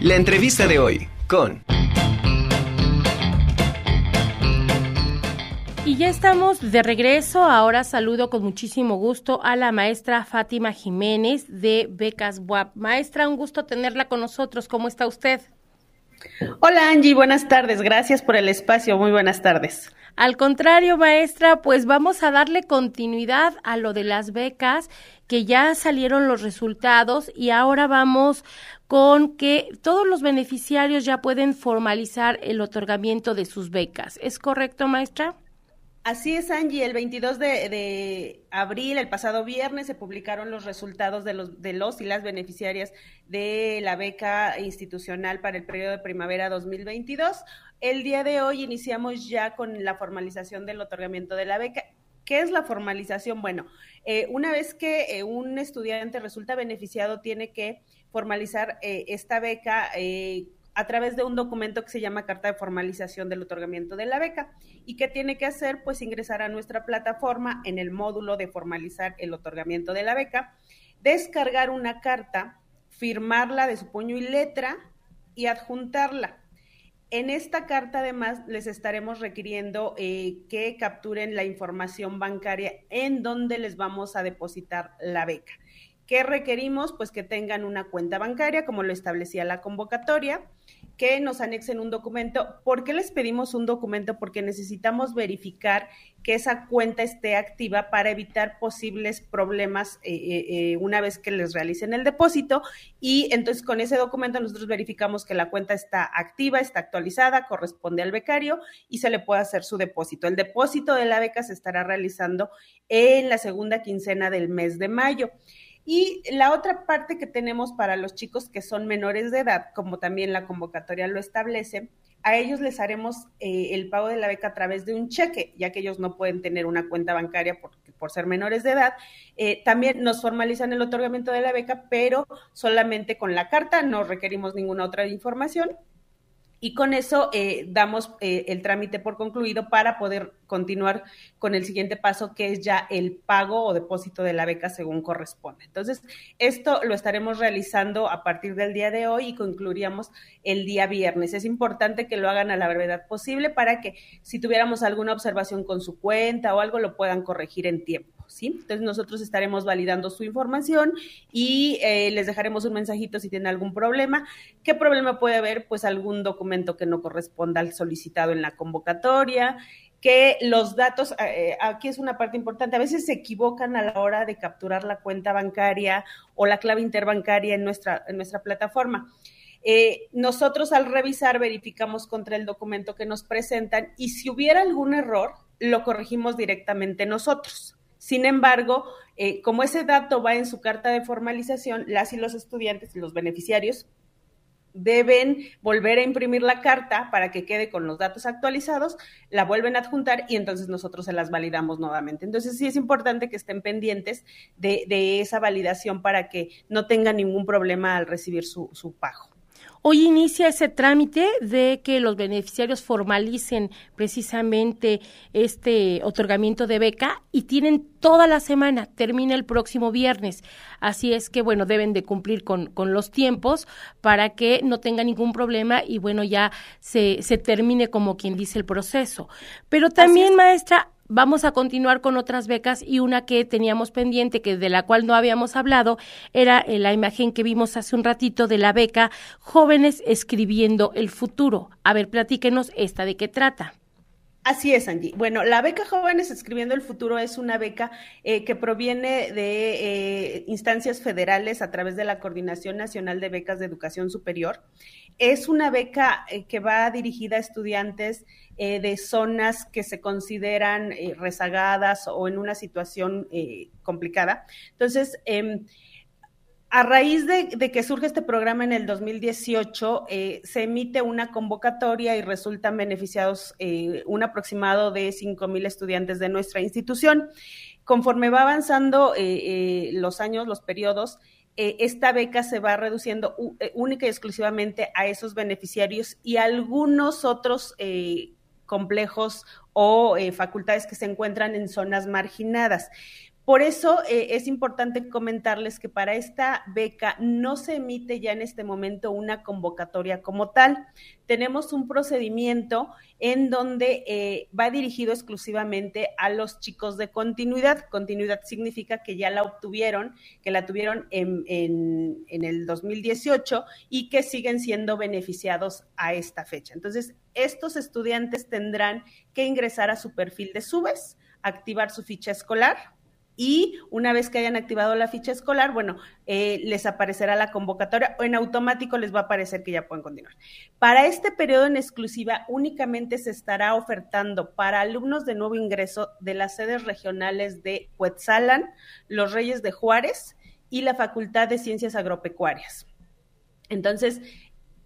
La entrevista de hoy con... Y ya estamos de regreso. Ahora saludo con muchísimo gusto a la maestra Fátima Jiménez de Becas WAP. Maestra, un gusto tenerla con nosotros. ¿Cómo está usted? Hola Angie, buenas tardes. Gracias por el espacio. Muy buenas tardes. Al contrario, maestra, pues vamos a darle continuidad a lo de las becas, que ya salieron los resultados y ahora vamos con que todos los beneficiarios ya pueden formalizar el otorgamiento de sus becas. ¿Es correcto, maestra? Así es, Angie. El 22 de, abril, el pasado viernes, se publicaron los resultados de los, de los y las beneficiarias de la beca institucional para el periodo de primavera 2022. El día de hoy iniciamos ya con la formalización del otorgamiento de la beca. ¿Qué es la formalización? Bueno, eh, una vez que eh, un estudiante resulta beneficiado, tiene que formalizar eh, esta beca a través de un documento que se llama Carta de Formalización del Otorgamiento de la Beca. ¿Y qué tiene que hacer? Pues ingresar a nuestra plataforma en el módulo de formalizar el otorgamiento de la beca, descargar una carta, firmarla de su puño y letra y adjuntarla. En esta carta, además, les estaremos requiriendo eh, que capturen la información bancaria en donde les vamos a depositar la beca. ¿Qué requerimos? Pues que tengan una cuenta bancaria, como lo establecía la convocatoria, que nos anexen un documento. ¿Por qué les pedimos un documento? Porque necesitamos verificar que esa cuenta esté activa para evitar posibles problemas eh, eh, eh, una vez que les realicen el depósito. Y entonces con ese documento nosotros verificamos que la cuenta está activa, está actualizada, corresponde al becario y se le puede hacer su depósito. El depósito de la beca se estará realizando en la segunda quincena del mes de mayo. Y la otra parte que tenemos para los chicos que son menores de edad, como también la convocatoria lo establece, a ellos les haremos eh, el pago de la beca a través de un cheque, ya que ellos no pueden tener una cuenta bancaria por, por ser menores de edad. Eh, también nos formalizan el otorgamiento de la beca, pero solamente con la carta, no requerimos ninguna otra información y con eso eh, damos eh, el trámite por concluido para poder continuar con el siguiente paso, que es ya el pago o depósito de la beca según corresponde. Entonces, esto lo estaremos realizando a partir del día de hoy y concluiríamos el día viernes. Es importante que lo hagan a la brevedad posible para que si tuviéramos alguna observación con su cuenta o algo, lo puedan corregir en tiempo. Entonces nosotros estaremos validando su información y eh, les dejaremos un mensajito si tienen algún problema. ¿Qué problema puede haber? Pues algún documento que no corresponda al solicitado en la convocatoria, que los datos, eh, aquí es una parte importante, a veces se equivocan a la hora de capturar la cuenta bancaria o la clave interbancaria en nuestra, plataforma. Eh, nosotros al revisar verificamos contra el documento que nos presentan y si hubiera algún error, lo corregimos directamente nosotros. Sin embargo, eh, como ese dato va en su carta de formalización, las y los estudiantes y los beneficiarios deben volver a imprimir la carta para que quede con los datos actualizados, la vuelven a adjuntar y entonces nosotros se las validamos nuevamente. Entonces sí es importante que estén pendientes de, esa validación para que no tengan ningún problema al recibir su, su pago. Hoy inicia ese trámite de que los beneficiarios formalicen precisamente este otorgamiento de beca y tienen toda la semana, termina el próximo viernes. Así es que, bueno, deben de cumplir con, con los tiempos para que no tenga ningún problema y, bueno, ya se, se termine como quien dice el proceso. Pero también, maestra, vamos a continuar con otras becas y una que teníamos pendiente, que de la cual no habíamos hablado, era eh, la imagen que vimos hace un ratito de la beca Jóvenes Escribiendo el Futuro. A ver, platíquenos esta de qué trata. Así es, Angie. Bueno, la beca Jóvenes Escribiendo el Futuro es una beca eh, que proviene de eh, instancias federales a través de la Coordinación Nacional de Becas de Educación Superior. Es una beca eh, que va dirigida a estudiantes de zonas que se consideran rezagadas o en una situación complicada. Entonces, em, a raíz de, que surge este programa en el 2018, eh, se emite una convocatoria y resultan beneficiados eh, un aproximado de 5 mil estudiantes de nuestra institución. Conforme va avanzando eh, los años, los periodos, esta beca se va reduciendo única y exclusivamente a esos beneficiarios y algunos otros complejos o facultades que se encuentran en zonas marginadas. Por eso eh, es importante comentarles que para esta beca no se emite ya en este momento una convocatoria como tal. Tenemos un procedimiento en donde eh, va dirigido exclusivamente a los chicos de continuidad. Continuidad significa que ya la obtuvieron, que la tuvieron en, en el 2018 y que siguen siendo beneficiados a esta fecha. Entonces, estos estudiantes tendrán que ingresar a su perfil de SUBES, activar su ficha escolar y una vez que hayan activado la ficha escolar, bueno, eh, les aparecerá la convocatoria o en automático les va a aparecer que ya pueden continuar. Para este periodo en exclusiva únicamente se estará ofertando para alumnos de nuevo ingreso de las sedes regionales de Cuetzalan, Los Reyes de Juárez y la Facultad de Ciencias Agropecuarias. Entonces,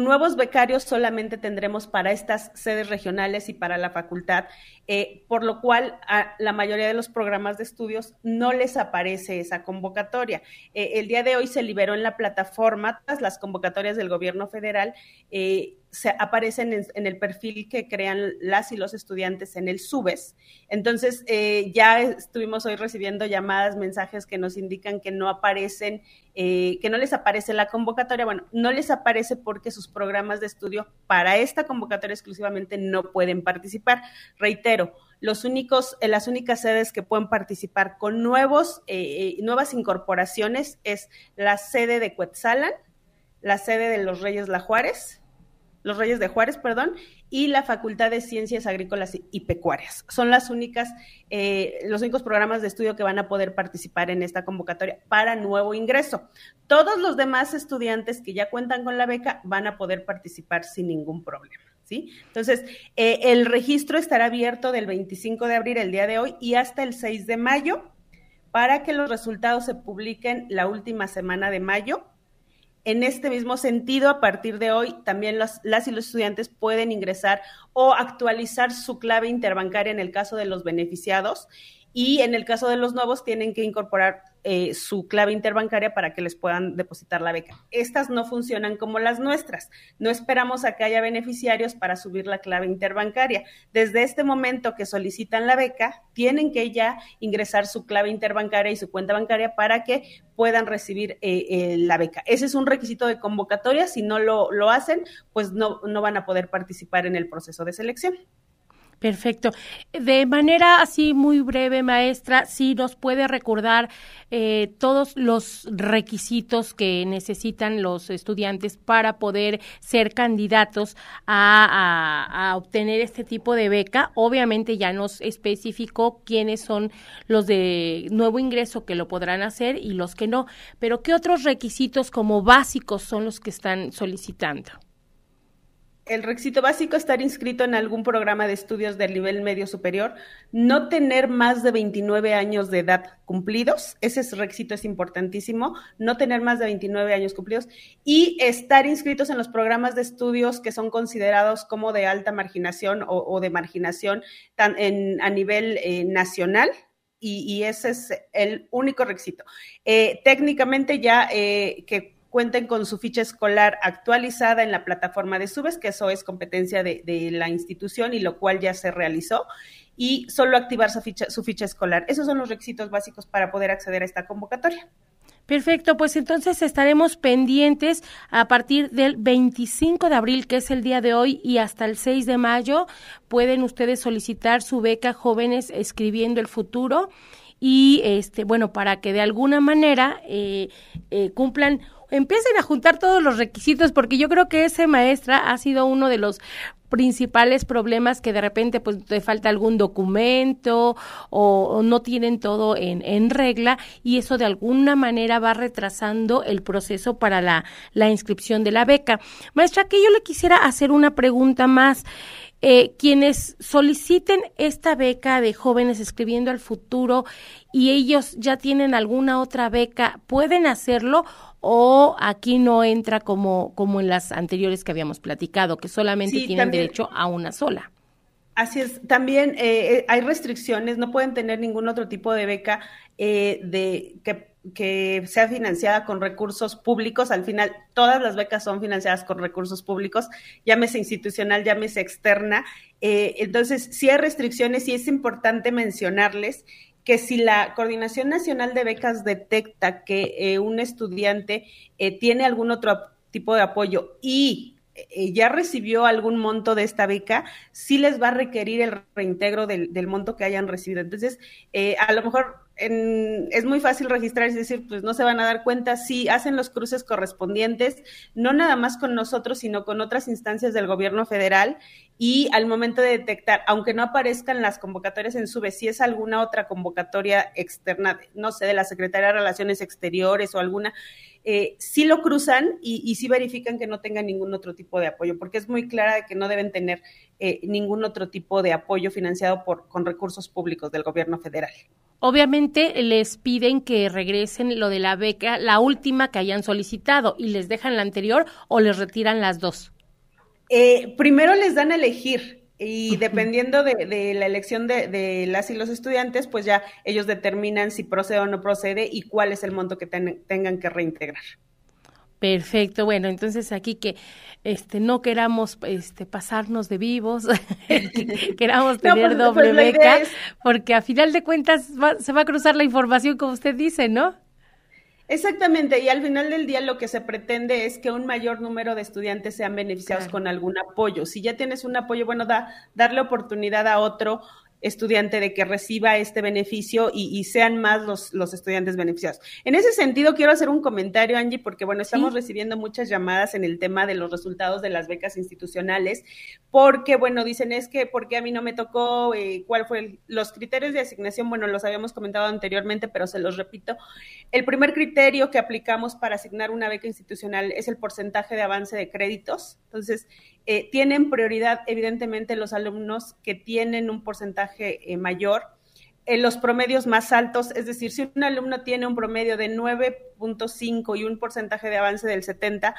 nuevos becarios solamente tendremos para estas sedes regionales y para la facultad, eh, por lo cual a la mayoría de los programas de estudios no les aparece esa convocatoria. Eh, el día de hoy se liberó en la plataforma las convocatorias del gobierno federal. Eh, se aparecen en, el perfil que crean las y los estudiantes en el SUBES. Entonces, eh, ya estuvimos hoy recibiendo llamadas, mensajes que nos indican que no aparecen, eh, que no les aparece la convocatoria. Bueno, no les aparece porque sus programas de estudio para esta convocatoria exclusivamente no pueden participar. Reitero, los únicos, eh, las únicas sedes que pueden participar con nuevos, nuevas incorporaciones es la sede de Cuetzalan, la sede de los Reyes La Juárez, los Reyes de Juárez, perdón, y la Facultad de Ciencias Agrícolas y Pecuarias. Son las únicas, eh, los únicos programas de estudio que van a poder participar en esta convocatoria para nuevo ingreso. Todos los demás estudiantes que ya cuentan con la beca van a poder participar sin ningún problema. ¿Sí? Entonces, eh, el registro estará abierto del 25 de abril, el día de hoy, y hasta el 6 de mayo, para que los resultados se publiquen la última semana de mayo en este mismo sentido, a partir de hoy, también las, las, y los estudiantes pueden ingresar o actualizar su clave interbancaria en el caso de los beneficiados. Y en el caso de los nuevos tienen que incorporar eh, su clave interbancaria para que les puedan depositar la beca. Estas no funcionan como las nuestras. No esperamos a que haya beneficiarios para subir la clave interbancaria. Desde este momento que solicitan la beca, tienen que ya ingresar su clave interbancaria y su cuenta bancaria para que puedan recibir eh, eh, la beca. Ese es un requisito de convocatoria. Si no lo, lo hacen, pues no, no van a poder participar en el proceso de selección. Perfecto. De manera así muy breve, maestra, si nos puede recordar eh, todos los requisitos que necesitan los estudiantes para poder ser candidatos a, obtener este tipo de beca. Obviamente ya nos especificó quiénes son los de nuevo ingreso que lo podrán hacer y los que no, pero ¿qué otros requisitos como básicos son los que están solicitando? El requisito básico estar inscrito en algún programa de estudios del nivel medio superior, no tener más de 29 años de edad cumplidos, ese requisito es importantísimo, no tener más de 29 años cumplidos y estar inscritos en los programas de estudios que son considerados como de alta marginación o, de marginación a nivel eh, nacional, y, ese es el único requisito. Eh, técnicamente ya eh, que cuenten con su ficha escolar actualizada en la plataforma de Subes, que eso es competencia de, la institución y lo cual ya se realizó, y solo activar su ficha, su ficha escolar. Esos son los requisitos básicos para poder acceder a esta convocatoria. Perfecto, pues entonces estaremos pendientes a partir del 25 de abril, que es el día de hoy, y hasta el 6 de mayo. Pueden ustedes solicitar su beca Jóvenes Escribiendo el Futuro y, este, bueno, para que de alguna manera eh, eh, cumplan empiecen a juntar todos los requisitos, porque yo creo que ese maestra ha sido uno de los principales problemas que de repente pues te falta algún documento o, no tienen todo en, regla y eso de alguna manera va retrasando el proceso para la, la inscripción de la beca. Maestra, que yo le quisiera hacer una pregunta más. Eh, quienes soliciten esta beca de jóvenes escribiendo al futuro y ellos ya tienen alguna otra beca, ¿pueden hacerlo o aquí no entra como, como en las anteriores que habíamos platicado, que solamente tienen derecho a una sola? Así es, también eh, eh, hay restricciones, no pueden tener ningún otro tipo de beca de que que sea financiada con recursos públicos. Al final, todas las becas son financiadas con recursos públicos, llámese institucional, llámese externa. Eh, entonces, si hay restricciones y es importante mencionarles que si la Coordinación Nacional de Becas detecta que eh, un estudiante eh, tiene algún otro tipo de apoyo y eh, ya recibió algún monto de esta beca, sí les va a requerir el reintegro del, monto que hayan recibido. Entonces, a lo mejor es muy fácil registrar y decir, pues no se van a dar cuenta. Si hacen los cruces correspondientes, no nada más con nosotros, sino con otras instancias del gobierno federal. Y al momento de detectar, aunque no aparezcan las convocatorias en SUBE, si es alguna otra convocatoria externa, no sé, de la Secretaría de Relaciones Exteriores o alguna, eh, sí lo cruzan y, y sí verifican que no tengan ningún otro tipo de apoyo, porque es muy clara que no deben tener eh, ningún otro tipo de apoyo financiado por, con recursos públicos del gobierno federal. Obviamente les piden que regresen lo de la beca, la última que hayan solicitado, y les dejan la anterior o les retiran las dos. Eh, primero les dan a elegir y dependiendo de, la elección de, las y los estudiantes, pues ya ellos determinan si procede o no procede y cuál es el monto que tengan que reintegrar. Perfecto, bueno, entonces aquí que este no queramos este pasarnos de vivos, queramos tener pues, doble pues, beca, porque a final de cuentas se va a cruzar la información como usted dice, ¿no? Exactamente, y al final del día lo que se pretende es que un mayor número de estudiantes sean beneficiados con algún apoyo. Si ya tienes un apoyo, bueno, da, darle oportunidad a otro estudiante de que reciba este beneficio y, sean más los, los, estudiantes beneficiados. En ese sentido, quiero hacer un comentario, Angie, porque bueno, estamos recibiendo muchas llamadas en el tema de los resultados de las becas institucionales, porque bueno, dicen es que, ¿por qué a mí no me tocó? Eh, ¿Cuál fue los criterios de asignación? Bueno, los habíamos comentado anteriormente, pero se los repito. El primer criterio que aplicamos para asignar una beca institucional es el porcentaje de avance de créditos. Entonces, eh, tienen prioridad, evidentemente, los alumnos que tienen un porcentaje eh, mayor. En los promedios más altos, es decir, si un alumno tiene un promedio de 9.5 y un porcentaje de avance del 70,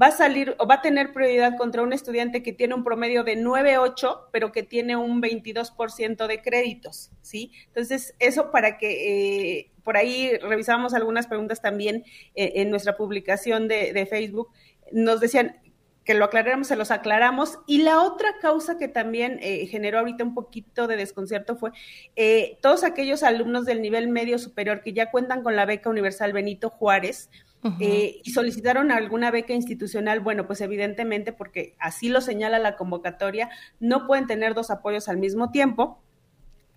va a salir o va a tener prioridad contra un estudiante que tiene un promedio de 9.8, pero que tiene un 22% de créditos, ¿sí? Entonces, eso para que eh, por ahí revisamos algunas preguntas también en nuestra publicación de Facebook, nos decían, que lo aclaramos, se los aclaramos. Y la otra causa que también eh, generó ahorita un poquito de desconcierto fue eh, todos aquellos alumnos del nivel medio superior que ya cuentan con la beca universal Benito Juárez. Eh, y solicitaron alguna beca institucional, bueno, pues evidentemente, porque así lo señala la convocatoria, no pueden tener dos apoyos al mismo tiempo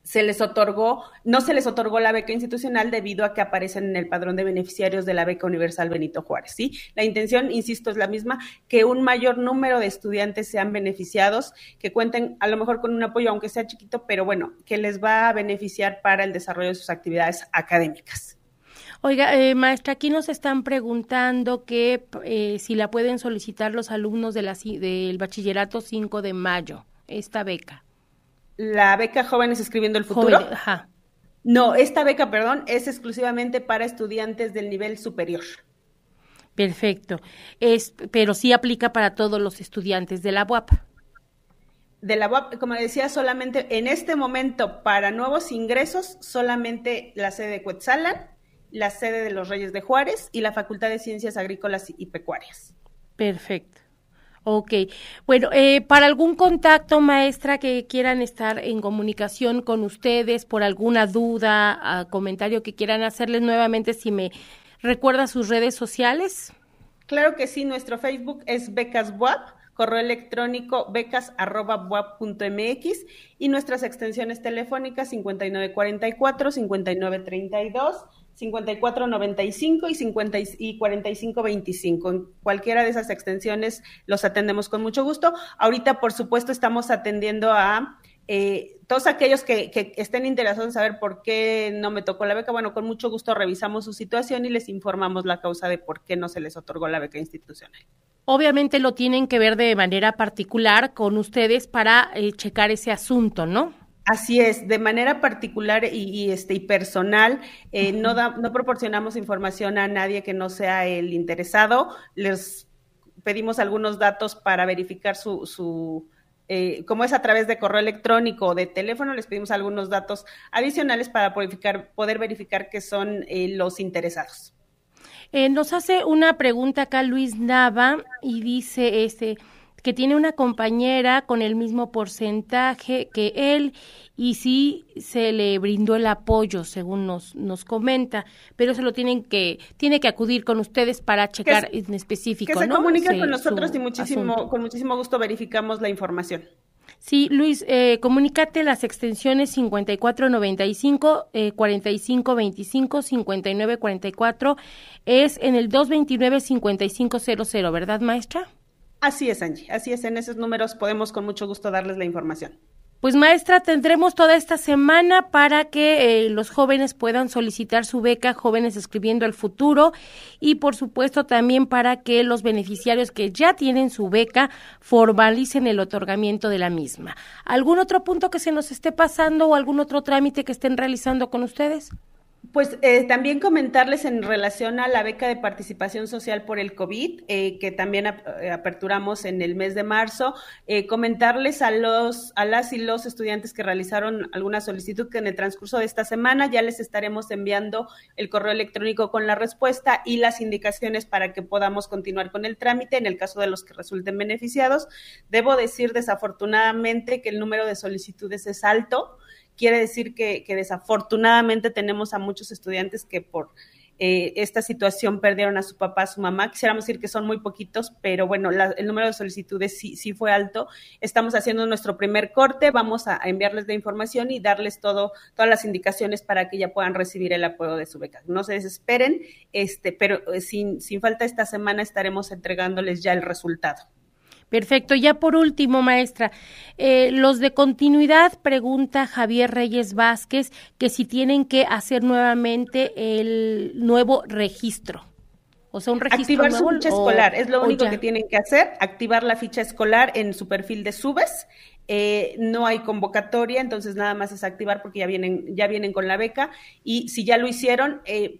se les otorgó, no se les otorgó la beca institucional debido a que aparecen en el padrón de beneficiarios de la beca universal Benito Juárez, ¿sí? La intención, insisto, es la misma, que un mayor número de estudiantes sean beneficiados, que cuenten a lo mejor con un apoyo, aunque sea chiquito, pero bueno, que les va a beneficiar para el desarrollo de sus actividades académicas. Oiga, eh, maestra, aquí nos están preguntando que eh, si la pueden solicitar los alumnos de la, del bachillerato 5 de mayo, esta beca la beca Jóvenes Escribiendo el Futuro. ajá. No, esta beca, perdón, es exclusivamente para estudiantes del nivel superior. Perfecto. Es, pero sí aplica para todos los estudiantes de la UAP. De la UAP, como decía, solamente en este momento para nuevos ingresos, solamente la sede de Cuetzalan, la sede de los Reyes de Juárez y la Facultad de Ciencias Agrícolas y Pecuarias. Perfecto. Ok, bueno, eh, para algún contacto, maestra, que quieran estar en comunicación con ustedes por alguna duda, comentario que quieran hacerles nuevamente, si me recuerda sus redes sociales. Claro que sí, nuestro Facebook es Becas correo electrónico becas.buap.mx y nuestras extensiones telefónicas 5944, 5932 5495 y, 50 y 4525. En cualquiera de esas extensiones los atendemos con mucho gusto. Ahorita, por supuesto, estamos atendiendo a eh, todos aquellos que, estén interesados en saber por qué no me tocó la beca. Bueno, con mucho gusto revisamos su situación y les informamos la causa de por qué no se les otorgó la beca institucional. Obviamente lo tienen que ver de manera particular con ustedes para eh, checar ese asunto, ¿no? Así es, de manera particular y, este, y personal, eh, no, no proporcionamos información a nadie que no sea el interesado. Les pedimos algunos datos para verificar su, su eh, como es a través de correo electrónico o de teléfono, les pedimos algunos datos adicionales para verificar, poder verificar que son eh, los interesados. nos hace una pregunta acá Luis Nava y dice, este, que tiene una compañera con el mismo porcentaje que él y sí se le brindó el apoyo, según nos, nos comenta, pero se lo tienen que, tiene que acudir con ustedes para checar en específico. Que se comunica con nosotros y muchísimo, con muchísimo gusto verificamos la información. Sí, Luis, eh, comunícate las extensiones 5495, eh, 4525, 5944. Es en el 229-5500, ¿verdad, maestra? Así es, Angie. Así es, en esos números podemos con mucho gusto darles la información. Pues maestra, tendremos toda esta semana para que eh, los jóvenes puedan solicitar su beca Jóvenes Escribiendo el Futuro y por supuesto también para que los beneficiarios que ya tienen su beca formalicen el otorgamiento de la misma. ¿Algún otro punto que se nos esté pasando o algún otro trámite que estén realizando con ustedes? Pues eh, también comentarles en relación a la beca de participación social por el COVID, eh, que también eh, aperturamos en el mes de marzo, comentarles a los, a las y los estudiantes que realizaron alguna solicitud que en el transcurso de esta semana ya les estaremos enviando el correo electrónico con la respuesta y las indicaciones para que podamos continuar con el trámite en el caso de los que resulten beneficiados. Debo decir desafortunadamente que el número de solicitudes es alto quiere decir que, desafortunadamente tenemos a muchos estudiantes que por eh, esta situación perdieron a su papá, a su mamá. Quisiéramos decir que son muy poquitos, pero bueno, el número de solicitudes sí, sí fue alto. Estamos haciendo nuestro primer corte, vamos a, enviarles la información y darles todo, todas las indicaciones para que ya puedan recibir el apoyo de su beca. No se desesperen, este, pero eh, sin, sin falta esta semana estaremos entregándoles ya el resultado. Perfecto. Ya por último, maestra, eh, los de continuidad, pregunta Javier Reyes Vázquez, que si tienen que hacer nuevamente el nuevo registro. O sea, un registro Activar su ficha escolar, es lo único que tienen que hacer, activar la ficha escolar en su perfil de Subes. Eh, no hay convocatoria, entonces nada más es activar porque ya vienen, ya vienen con la beca. Y si ya lo hicieron, eh,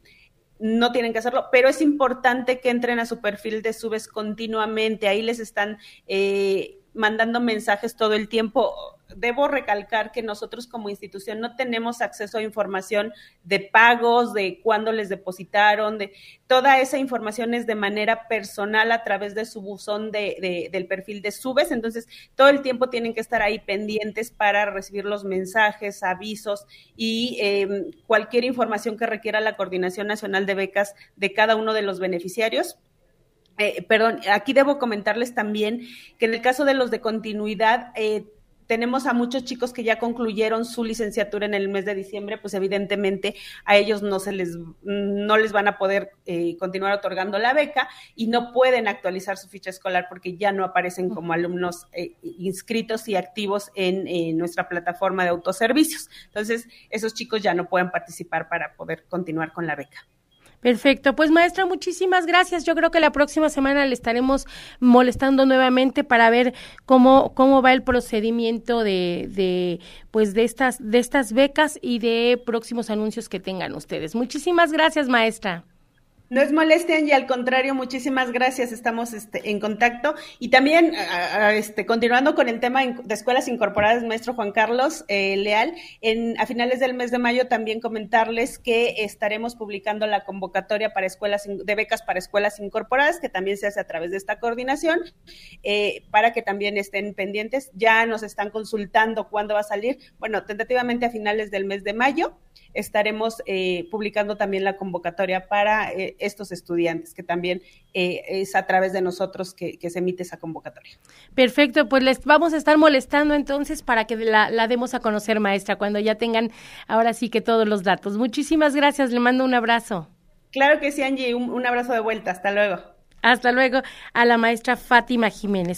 no tienen que hacerlo, pero es importante que entren a su perfil de Subes continuamente. Ahí les están eh, mandando mensajes todo el tiempo debo recalcar que nosotros como institución no tenemos acceso a información de pagos, de cuándo les depositaron, de toda esa información es de manera personal a través de su buzón de, del perfil de Subes, entonces todo el tiempo tienen que estar ahí pendientes para recibir los mensajes, avisos y em, cualquier información que requiera la Coordinación Nacional de Becas de cada uno de los beneficiarios. Eh, perdón, aquí debo comentarles también que en el caso de los de continuidad, eh, tenemos a muchos chicos que ya concluyeron su licenciatura en el mes de diciembre, pues evidentemente a ellos no se les no les van a poder eh, continuar otorgando la beca y no pueden actualizar su ficha escolar porque ya no aparecen como alumnos eh, inscritos y activos en nuestra plataforma de autoservicios. Entonces, esos chicos ya no pueden participar para poder continuar con la beca. Perfecto, pues maestra, muchísimas gracias. Yo creo que la próxima semana le estaremos molestando nuevamente para ver cómo cómo va el procedimiento de, de pues de estas de estas becas y de próximos anuncios que tengan ustedes. Muchísimas gracias, maestra. No es molestia, y al contrario, muchísimas gracias, estamos este, en contacto. Y también, este, continuando con el tema de escuelas incorporadas, maestro Juan Carlos eh, Leal, en, a finales del mes de mayo también comentarles que estaremos publicando la convocatoria para escuelas de becas para escuelas incorporadas, que también se hace a través de esta coordinación, eh, para que también estén pendientes. Ya nos están consultando cuándo va a salir. Bueno, tentativamente a finales del mes de mayo estaremos eh, publicando también la convocatoria para eh, estos estudiantes, que también eh, es a través de nosotros que, se emite esa convocatoria. Perfecto, pues les vamos a estar molestando entonces para que la, la demos a conocer, maestra, cuando ya tengan ahora sí que todos los datos. Muchísimas gracias, le mando un abrazo. Claro que sí, Angie, un, un abrazo de vuelta, hasta luego. Hasta luego a la maestra Fátima Jiménez.